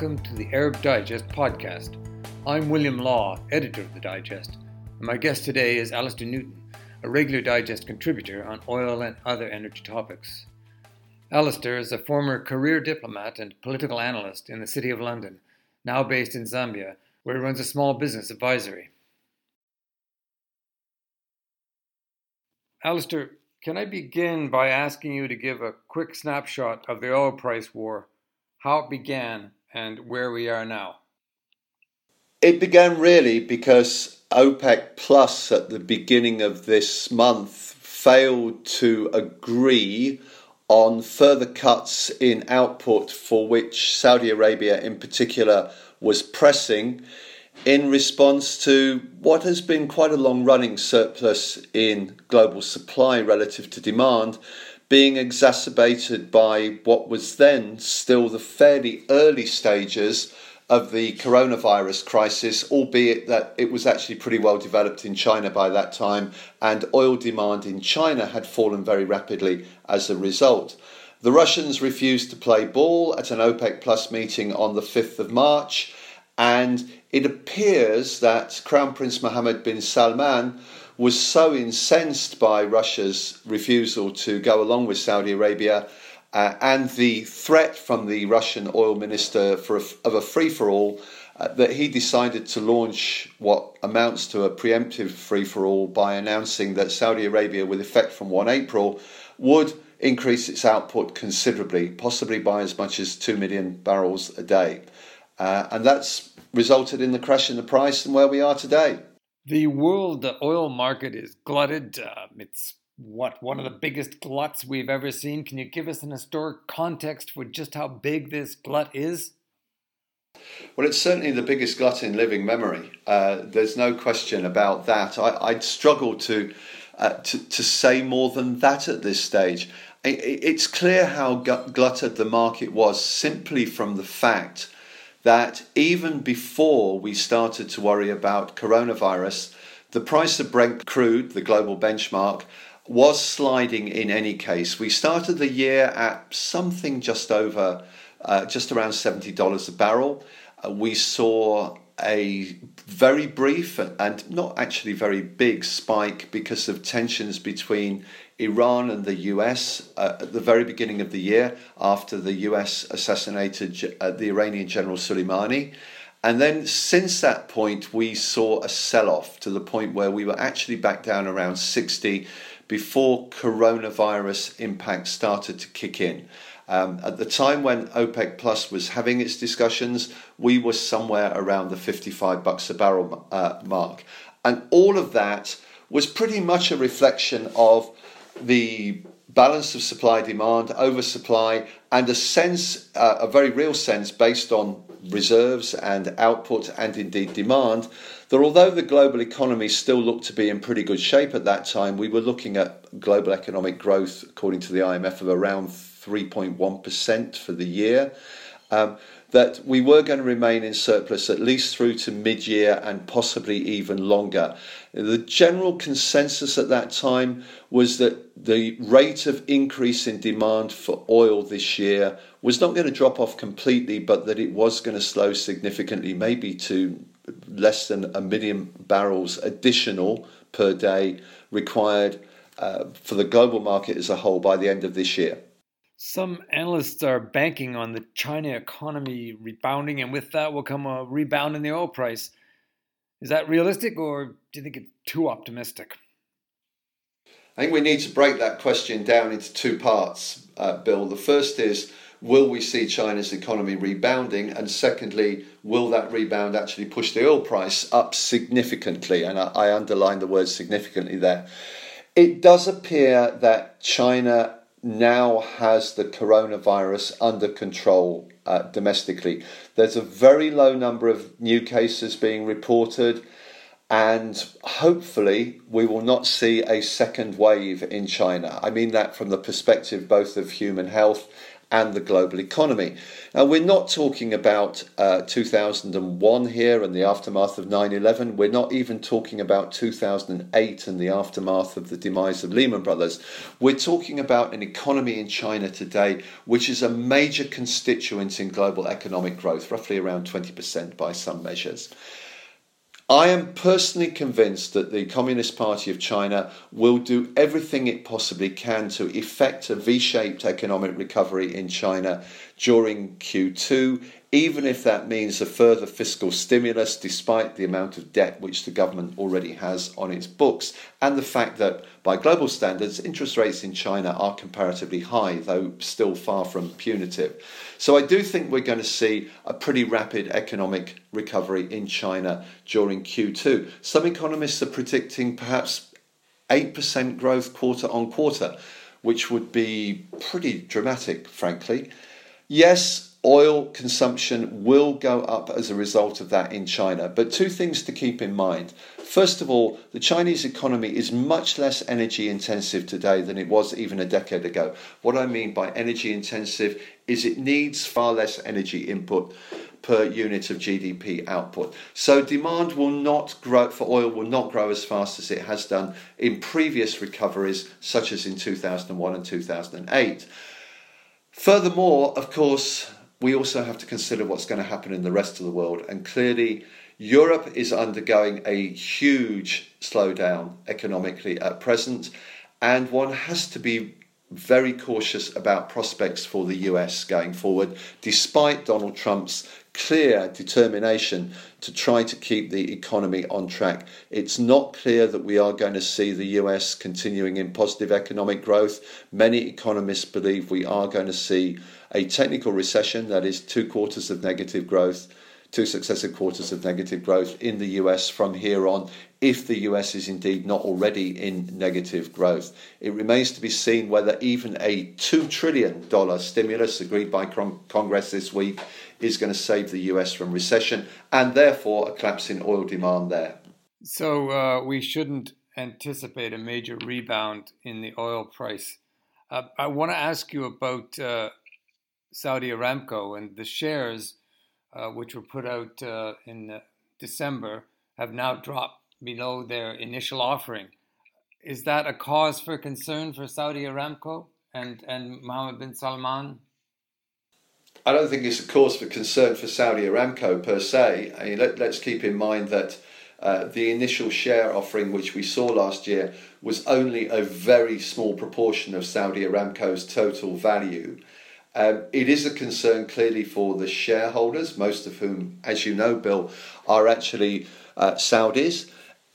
Welcome to the Arab Digest podcast. I'm William Law, editor of the Digest, and my guest today is Alistair Newton, a regular Digest contributor on oil and other energy topics. Alistair is a former career diplomat and political analyst in the City of London, now based in Zambia, where he runs a small business advisory. Alistair, can I begin by asking you to give a quick snapshot of the oil price war, how it began, and where we are now? It began really because OPEC Plus at the beginning of this month failed to agree on further cuts in output for which Saudi Arabia in particular was pressing in response to what has been quite a long running surplus in global supply relative to demand, being exacerbated by what was then still the fairly early stages of the coronavirus crisis, albeit that it was actually pretty well developed in China by that time, and oil demand in China had fallen very rapidly as a result. The Russians refused to play ball at an OPEC Plus meeting on the 5th of March and it appears that Crown Prince Mohammed bin Salman was so incensed by Russia's refusal to go along with Saudi Arabia uh, and the threat from the Russian oil minister for a, of a free for all uh, that he decided to launch what amounts to a preemptive free for all by announcing that Saudi Arabia, with effect from 1 April, would increase its output considerably, possibly by as much as 2 million barrels a day. Uh, and that's resulted in the crash in the price and where we are today. The world oil market is glutted. Uh, it's what one of the biggest gluts we've ever seen. Can you give us an historic context for just how big this glut is? Well, it's certainly the biggest glut in living memory. Uh, there's no question about that. I, would struggle to, uh, to, to say more than that at this stage. It's clear how glutted the market was simply from the fact that even before we started to worry about coronavirus, the price of Brent crude, the global benchmark, was sliding in any case. We started the year at something just over, uh, just around $70 a barrel. Uh, we saw a very brief and not actually very big spike because of tensions between Iran and the US uh, at the very beginning of the year after the US assassinated uh, the Iranian General Soleimani. And then since that point, we saw a sell off to the point where we were actually back down around 60 before coronavirus impact started to kick in. Um, at the time when OPEC Plus was having its discussions, we were somewhere around the 55 bucks a barrel uh, mark. And all of that was pretty much a reflection of the balance of supply demand, oversupply, and a sense, uh, a very real sense based on reserves and output and indeed demand, that although the global economy still looked to be in pretty good shape at that time, we were looking at global economic growth, according to the IMF, of around 3.1% for the year. Um, that we were going to remain in surplus at least through to mid year and possibly even longer. The general consensus at that time was that the rate of increase in demand for oil this year was not going to drop off completely, but that it was going to slow significantly, maybe to less than a million barrels additional per day required uh, for the global market as a whole by the end of this year. Some analysts are banking on the China economy rebounding, and with that will come a rebound in the oil price. Is that realistic, or do you think it's too optimistic? I think we need to break that question down into two parts, uh, Bill. The first is will we see China's economy rebounding? And secondly, will that rebound actually push the oil price up significantly? And I, I underline the word significantly there. It does appear that China now has the coronavirus under control uh, domestically. There's a very low number of new cases being reported, and hopefully, we will not see a second wave in China. I mean that from the perspective both of human health and the global economy. Now, we're not talking about uh, 2001 here and the aftermath of 9 11. We're not even talking about 2008 and the aftermath of the demise of Lehman Brothers. We're talking about an economy in China today which is a major constituent in global economic growth, roughly around 20% by some measures. I am personally convinced that the Communist Party of China will do everything it possibly can to effect a V shaped economic recovery in China during Q2 even if that means a further fiscal stimulus, despite the amount of debt which the government already has on its books, and the fact that, by global standards, interest rates in China are comparatively high, though still far from punitive. So I do think we're going to see a pretty rapid economic recovery in China during Q2. Some economists are predicting perhaps 8% growth quarter on quarter, which would be pretty dramatic, frankly. Yes, oil consumption will go up as a result of that in China. But two things to keep in mind. First of all, the Chinese economy is much less energy intensive today than it was even a decade ago. What I mean by energy intensive is it needs far less energy input per unit of GDP output. So demand will not grow for oil will not grow as fast as it has done in previous recoveries such as in 2001 and 2008. Furthermore, of course, we also have to consider what's going to happen in the rest of the world. And clearly, Europe is undergoing a huge slowdown economically at present, and one has to be very cautious about prospects for the US going forward, despite Donald Trump's clear determination to try to keep the economy on track. It's not clear that we are going to see the US continuing in positive economic growth. Many economists believe we are going to see a technical recession, that is, two quarters of negative growth, two successive quarters of negative growth in the US from here on, if the US is indeed not already in negative growth. It remains to be seen whether even a $2 trillion stimulus agreed by Congress this week is going to save the US from recession and therefore a collapse in oil demand there. So uh, we shouldn't anticipate a major rebound in the oil price. Uh, I want to ask you about uh, Saudi Aramco and the shares, uh, which were put out uh, in uh, December, have now dropped below their initial offering. Is that a cause for concern for Saudi Aramco and, and Mohammed bin Salman? I don't think it's a cause for concern for Saudi Aramco per se. I mean, let, us keep in mind that uh, the initial share offering, which we saw last year, was only a very small proportion of Saudi Aramco's total value. Um, it is a concern clearly for the shareholders, most of whom, as you know, Bill, are actually uh, Saudis.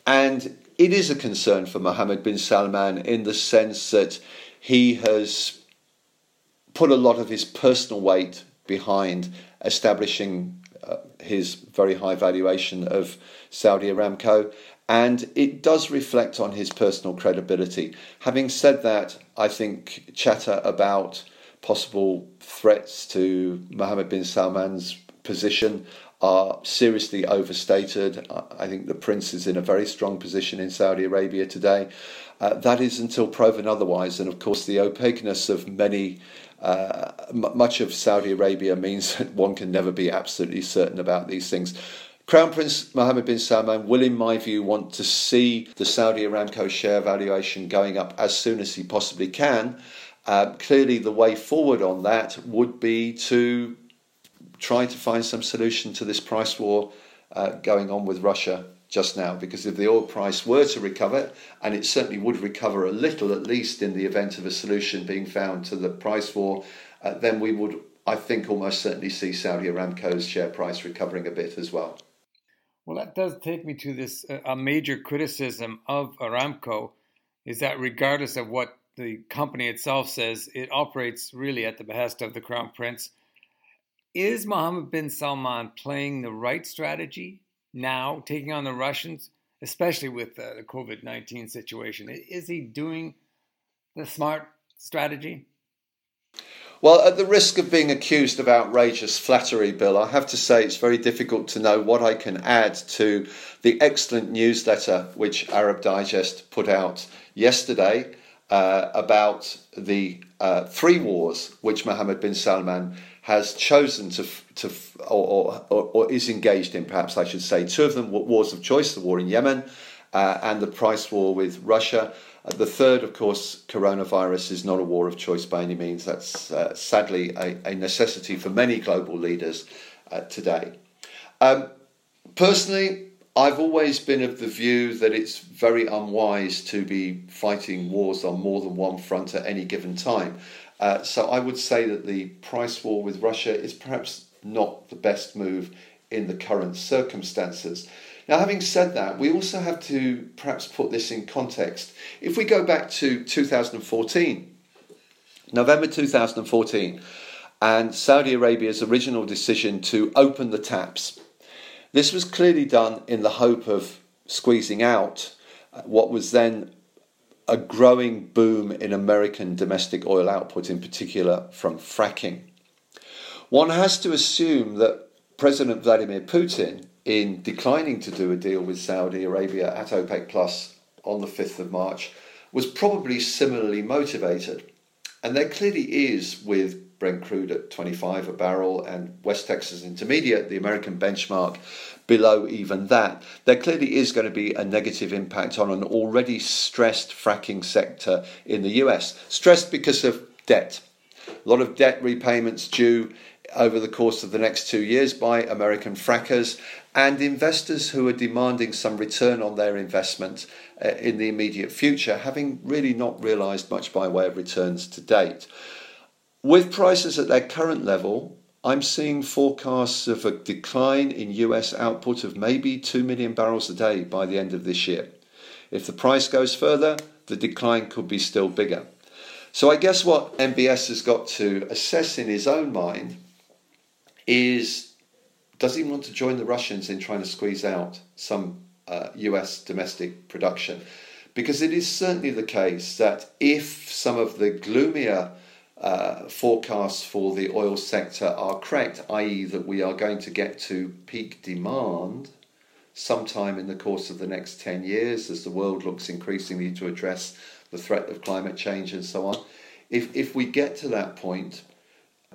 And it is a concern for Mohammed bin Salman in the sense that he has put a lot of his personal weight behind establishing uh, his very high valuation of Saudi Aramco. And it does reflect on his personal credibility. Having said that, I think chatter about possible threats to Mohammed bin Salman's position are seriously overstated. I think the prince is in a very strong position in Saudi Arabia today. Uh, that is until proven otherwise. And of course, the opaqueness of many, uh, m- much of Saudi Arabia means that one can never be absolutely certain about these things. Crown Prince Mohammed bin Salman will, in my view, want to see the Saudi Aramco share valuation going up as soon as he possibly can. Uh, clearly, the way forward on that would be to try to find some solution to this price war uh, going on with Russia just now. Because if the oil price were to recover, and it certainly would recover a little at least in the event of a solution being found to the price war, uh, then we would, I think, almost certainly see Saudi Aramco's share price recovering a bit as well. Well, that does take me to this uh, a major criticism of Aramco is that regardless of what the company itself says it operates really at the behest of the crown prince. Is Mohammed bin Salman playing the right strategy now, taking on the Russians, especially with uh, the COVID 19 situation? Is he doing the smart strategy? Well, at the risk of being accused of outrageous flattery, Bill, I have to say it's very difficult to know what I can add to the excellent newsletter which Arab Digest put out yesterday uh, about the uh, three wars which Mohammed bin Salman has chosen to, to or, or, or, is engaged in, perhaps I should say. Two of them wars of choice the war in Yemen uh, and the price war with Russia. Uh, the third, of course, coronavirus is not a war of choice by any means. That's uh, sadly a, a, necessity for many global leaders uh, today. Um, personally, I've always been of the view that it's very unwise to be fighting wars on more than one front at any given time. Uh, so I would say that the price war with Russia is perhaps not the best move in the current circumstances. Now, having said that, we also have to perhaps put this in context. If we go back to 2014, November 2014, and Saudi Arabia's original decision to open the taps this was clearly done in the hope of squeezing out what was then a growing boom in American domestic oil output, in particular from fracking. One has to assume that President Vladimir Putin, in declining to do a deal with Saudi Arabia at OPEC Plus on the 5th of March, was probably similarly motivated. And there clearly is with Brent crude at 25 a barrel and West Texas Intermediate, the American benchmark, below even that. There clearly is going to be a negative impact on an already stressed fracking sector in the US. Stressed because of debt. A lot of debt repayments due over the course of the next two years by American frackers and investors who are demanding some return on their investment uh, in the immediate future, having really not realised much by way of returns to date. With prices at their current level, I'm seeing forecasts of a decline in US output of maybe 2 million barrels a day by the end of this year. If the price goes further, the decline could be still bigger. So I guess what MBS has got to assess in his own mind is does he want to join the Russians in trying to squeeze out some uh, US domestic production? Because it is certainly the case that if some of the gloomier uh, forecasts for the oil sector are correct, i.e., that we are going to get to peak demand sometime in the course of the next 10 years as the world looks increasingly to address the threat of climate change and so on. If, if we get to that point,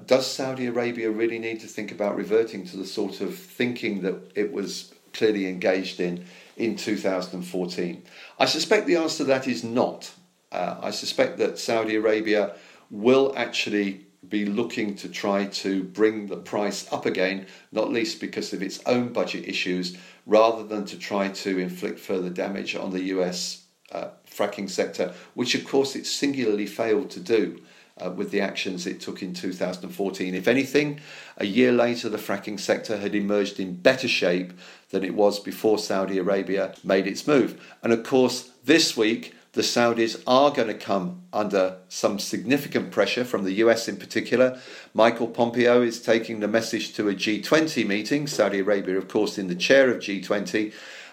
does Saudi Arabia really need to think about reverting to the sort of thinking that it was clearly engaged in in 2014? I suspect the answer to that is not. Uh, I suspect that Saudi Arabia will actually be looking to try to bring the price up again, not least because of its own budget issues, rather than to try to inflict further damage on the US uh, fracking sector, which of course it singularly failed to do. Uh, with the actions it took in 2014. If anything, a year later, the fracking sector had emerged in better shape than it was before Saudi Arabia made its move. And of course, this week, the Saudis are going to come under some significant pressure from the US in particular. Michael Pompeo is taking the message to a G20 meeting, Saudi Arabia, of course, in the chair of G20.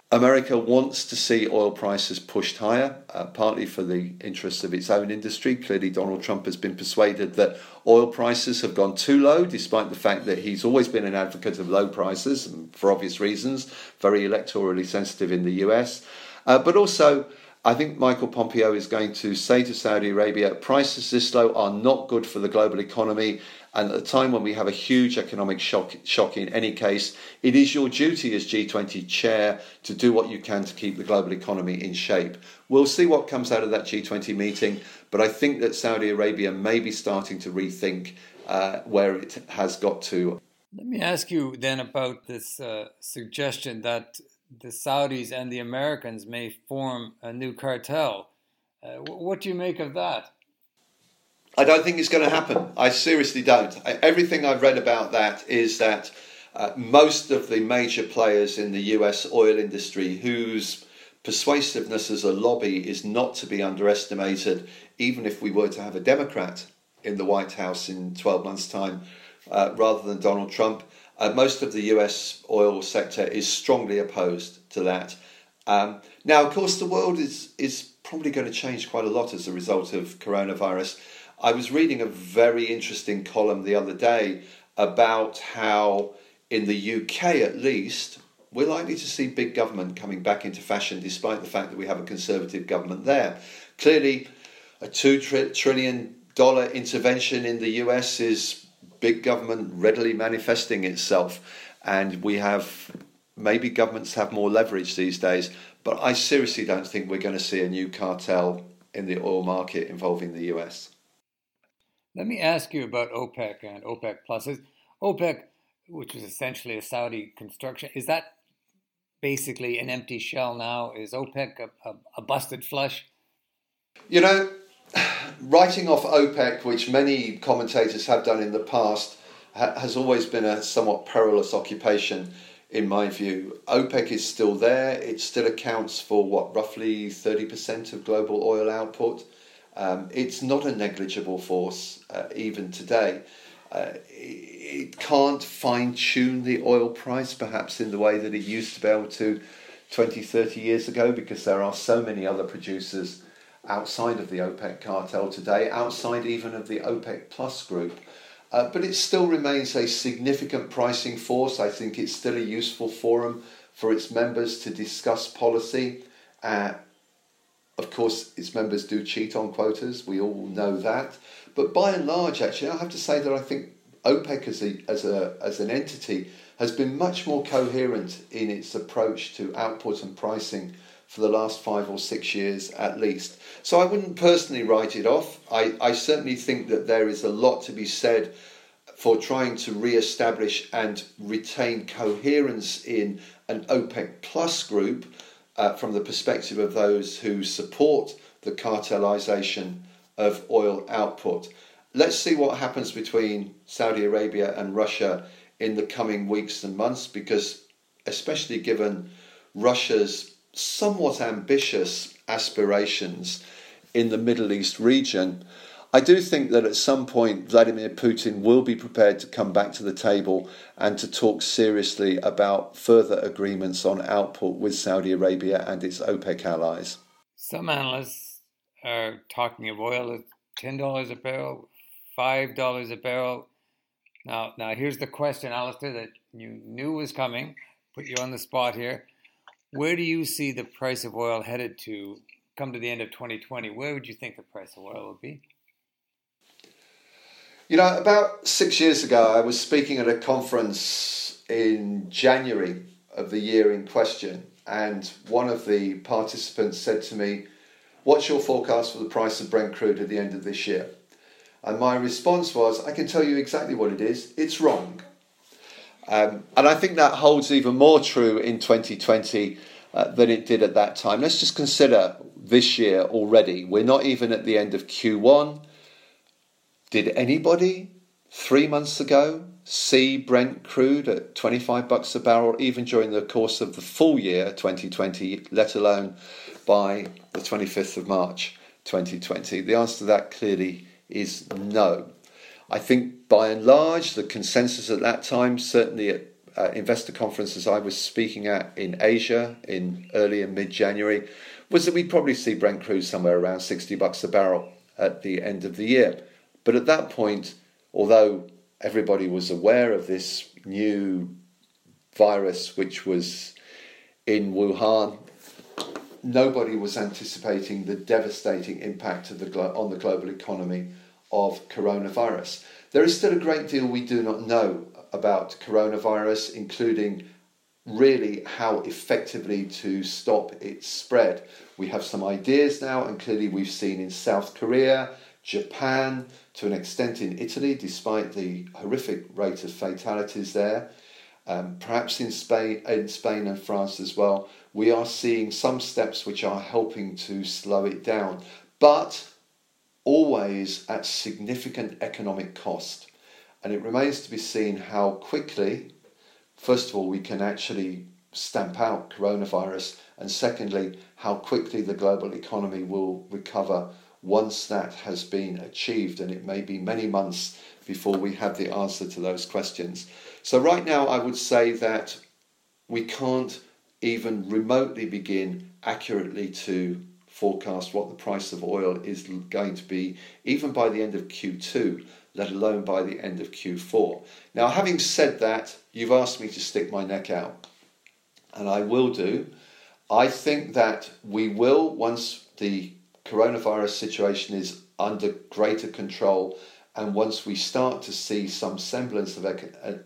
America wants to see oil prices pushed higher, uh, partly for the interests of its own industry. Clearly, Donald Trump has been persuaded that oil prices have gone too low, despite the fact that he's always been an advocate of low prices, for obvious reasons, very electorally sensitive in the US. Uh, but also, I think Michael Pompeo is going to say to Saudi Arabia prices this low are not good for the global economy. And at a time when we have a huge economic shock, shock in any case, it is your duty as G20 chair to do what you can to keep the global economy in shape. We'll see what comes out of that G20 meeting, but I think that Saudi Arabia may be starting to rethink uh, where it has got to. Let me ask you then about this uh, suggestion that the Saudis and the Americans may form a new cartel. Uh, what do you make of that? I don't think it's going to happen. I seriously don't. I, everything I've read about that is that uh, most of the major players in the US oil industry, whose persuasiveness as a lobby is not to be underestimated, even if we were to have a Democrat in the White House in 12 months' time uh, rather than Donald Trump, uh, most of the US oil sector is strongly opposed to that. Um, now, of course, the world is, is probably going to change quite a lot as a result of coronavirus. I was reading a very interesting column the other day about how, in the UK at least, we're likely to see big government coming back into fashion despite the fact that we have a conservative government there. Clearly, a two trillion dollar intervention in the US is big government readily manifesting itself, and we have maybe governments have more leverage these days. But I seriously don't think we're going to see a new cartel in the oil market involving the US. Let me ask you about OPEC and OPEC Plus. OPEC, which was essentially a Saudi construction, is that basically an empty shell now? Is OPEC a, a, a busted flush? You know, writing off OPEC, which many commentators have done in the past, ha- has always been a somewhat perilous occupation, in my view. OPEC is still there. It still accounts for what, roughly 30% of global oil output. Um, it's not a negligible force uh, even today. Uh, it can't fine tune the oil price perhaps in the way that it used to be able to 20, 30 years ago because there are so many other producers outside of the OPEC cartel today, outside even of the OPEC Plus group. Uh, but it still remains a significant pricing force. I think it's still a useful forum for its members to discuss policy. Uh, of course, its members do cheat on quotas, we all know that. But by and large, actually, I have to say that I think OPEC as, a, as, a, as an entity has been much more coherent in its approach to output and pricing for the last five or six years at least. So I wouldn't personally write it off. I, I certainly think that there is a lot to be said for trying to re-establish and retain coherence in an OPEC plus group uh, from the perspective of those who support the cartelization of oil output. Let's see what happens between Saudi Arabia and Russia in the coming weeks and months, because, especially given Russia's somewhat ambitious aspirations in the Middle East region, I do think that at some point Vladimir Putin will be prepared to come back to the table and to talk seriously about further agreements on output with Saudi Arabia and its OPEC allies. Some analysts are talking of oil at $10 a barrel, $5 a barrel. Now, now here's the question, Alistair, that you knew was coming. Put you on the spot here. Where do you see the price of oil headed to come to the end of 2020? Where would you think the price of oil would be? You know, about six years ago, I was speaking at a conference in January of the year in question, and one of the participants said to me, What's your forecast for the price of Brent crude at the end of this year? And my response was, I can tell you exactly what it is, it's wrong. Um, and I think that holds even more true in 2020 uh, than it did at that time. Let's just consider this year already. We're not even at the end of Q1. Did anybody three months ago see Brent crude at 25 bucks a barrel, even during the course of the full year 2020, let alone by the 25th of March 2020? The answer to that clearly is no. I think by and large, the consensus at that time, certainly at uh, investor conferences I was speaking at in Asia in early and mid January, was that we'd probably see Brent crude somewhere around 60 bucks a barrel at the end of the year. But at that point, although everybody was aware of this new virus which was in Wuhan, nobody was anticipating the devastating impact the glo- on the global economy of coronavirus. There is still a great deal we do not know about coronavirus, including really how effectively to stop its spread. We have some ideas now, and clearly we've seen in South Korea, Japan, to an extent in Italy, despite the horrific rate of fatalities there. Um, perhaps in Spain, in Spain and France as well, we are seeing some steps which are helping to slow it down, but always at significant economic cost. And it remains to be seen how quickly, first of all, we can actually stamp out coronavirus, and secondly, how quickly the global economy will recover once that has been achieved, and it may be many months before we have the answer to those questions. So, right now, I would say that we can't even remotely begin accurately to forecast what the price of oil is going to be, even by the end of Q2, let alone by the end of Q4. Now, having said that, you've asked me to stick my neck out, and I will do. I think that we will, once the coronavirus situation is under greater control, and once we start to see some semblance of uh,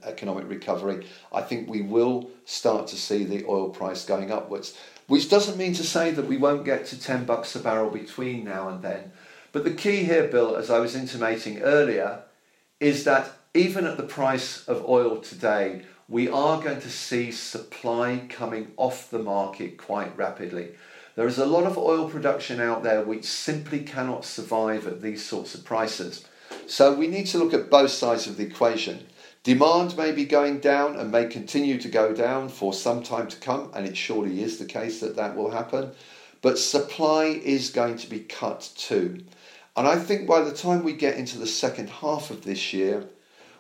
economic recovery, I think we will start to see the oil price going upwards. Which doesn't mean to say that we won't get to 10 bucks a barrel between now and then. But the key here, Bill, as I was intimating earlier, is that even at the price of oil today, we are going to see supply coming off the market quite rapidly. There is a lot of oil production out there which simply cannot survive at these sorts of prices. So we need to look at both sides of the equation. Demand may be going down and may continue to go down for some time to come, and it surely is the case that that will happen. But supply is going to be cut too. And I think by the time we get into the second half of this year,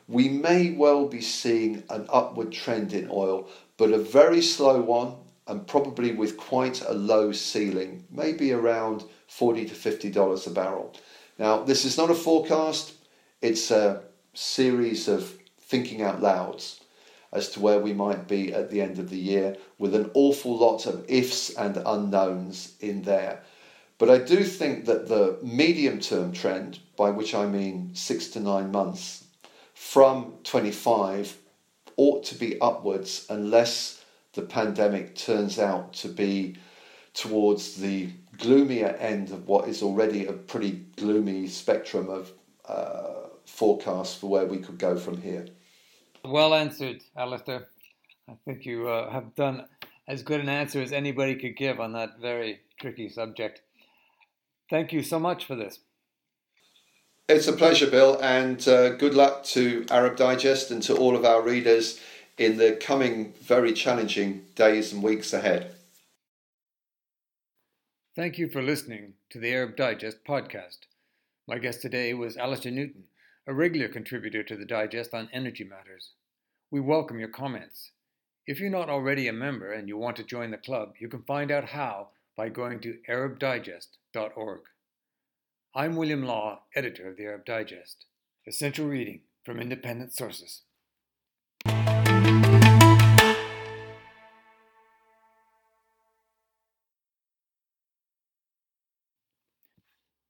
we may well be seeing an upward trend in oil, but a very slow one and probably with quite a low ceiling, maybe around 40 to 50 dollars a barrel. Now, this is not a forecast, it's a series of thinking out louds as to where we might be at the end of the year with an awful lot of ifs and unknowns in there. But I do think that the medium term trend, by which I mean six to nine months, from 25 ought to be upwards unless the pandemic turns out to be towards the gloomier end of what is already a pretty gloomy spectrum of uh, forecasts for where we could go from here. Well answered, Alistair. I think you uh, have done as good an answer as anybody could give on that very tricky subject. Thank you so much for this. It's a pleasure, Bill, and uh, good luck to Arab Digest and to all of our readers in the coming very challenging days and weeks ahead. Thank you for listening to the Arab Digest podcast. My guest today was Alistair Newton, a regular contributor to the Digest on energy matters. We welcome your comments. If you're not already a member and you want to join the club, you can find out how by going to arabdigest.org. I'm William Law, editor of the Arab Digest. Essential reading from independent sources.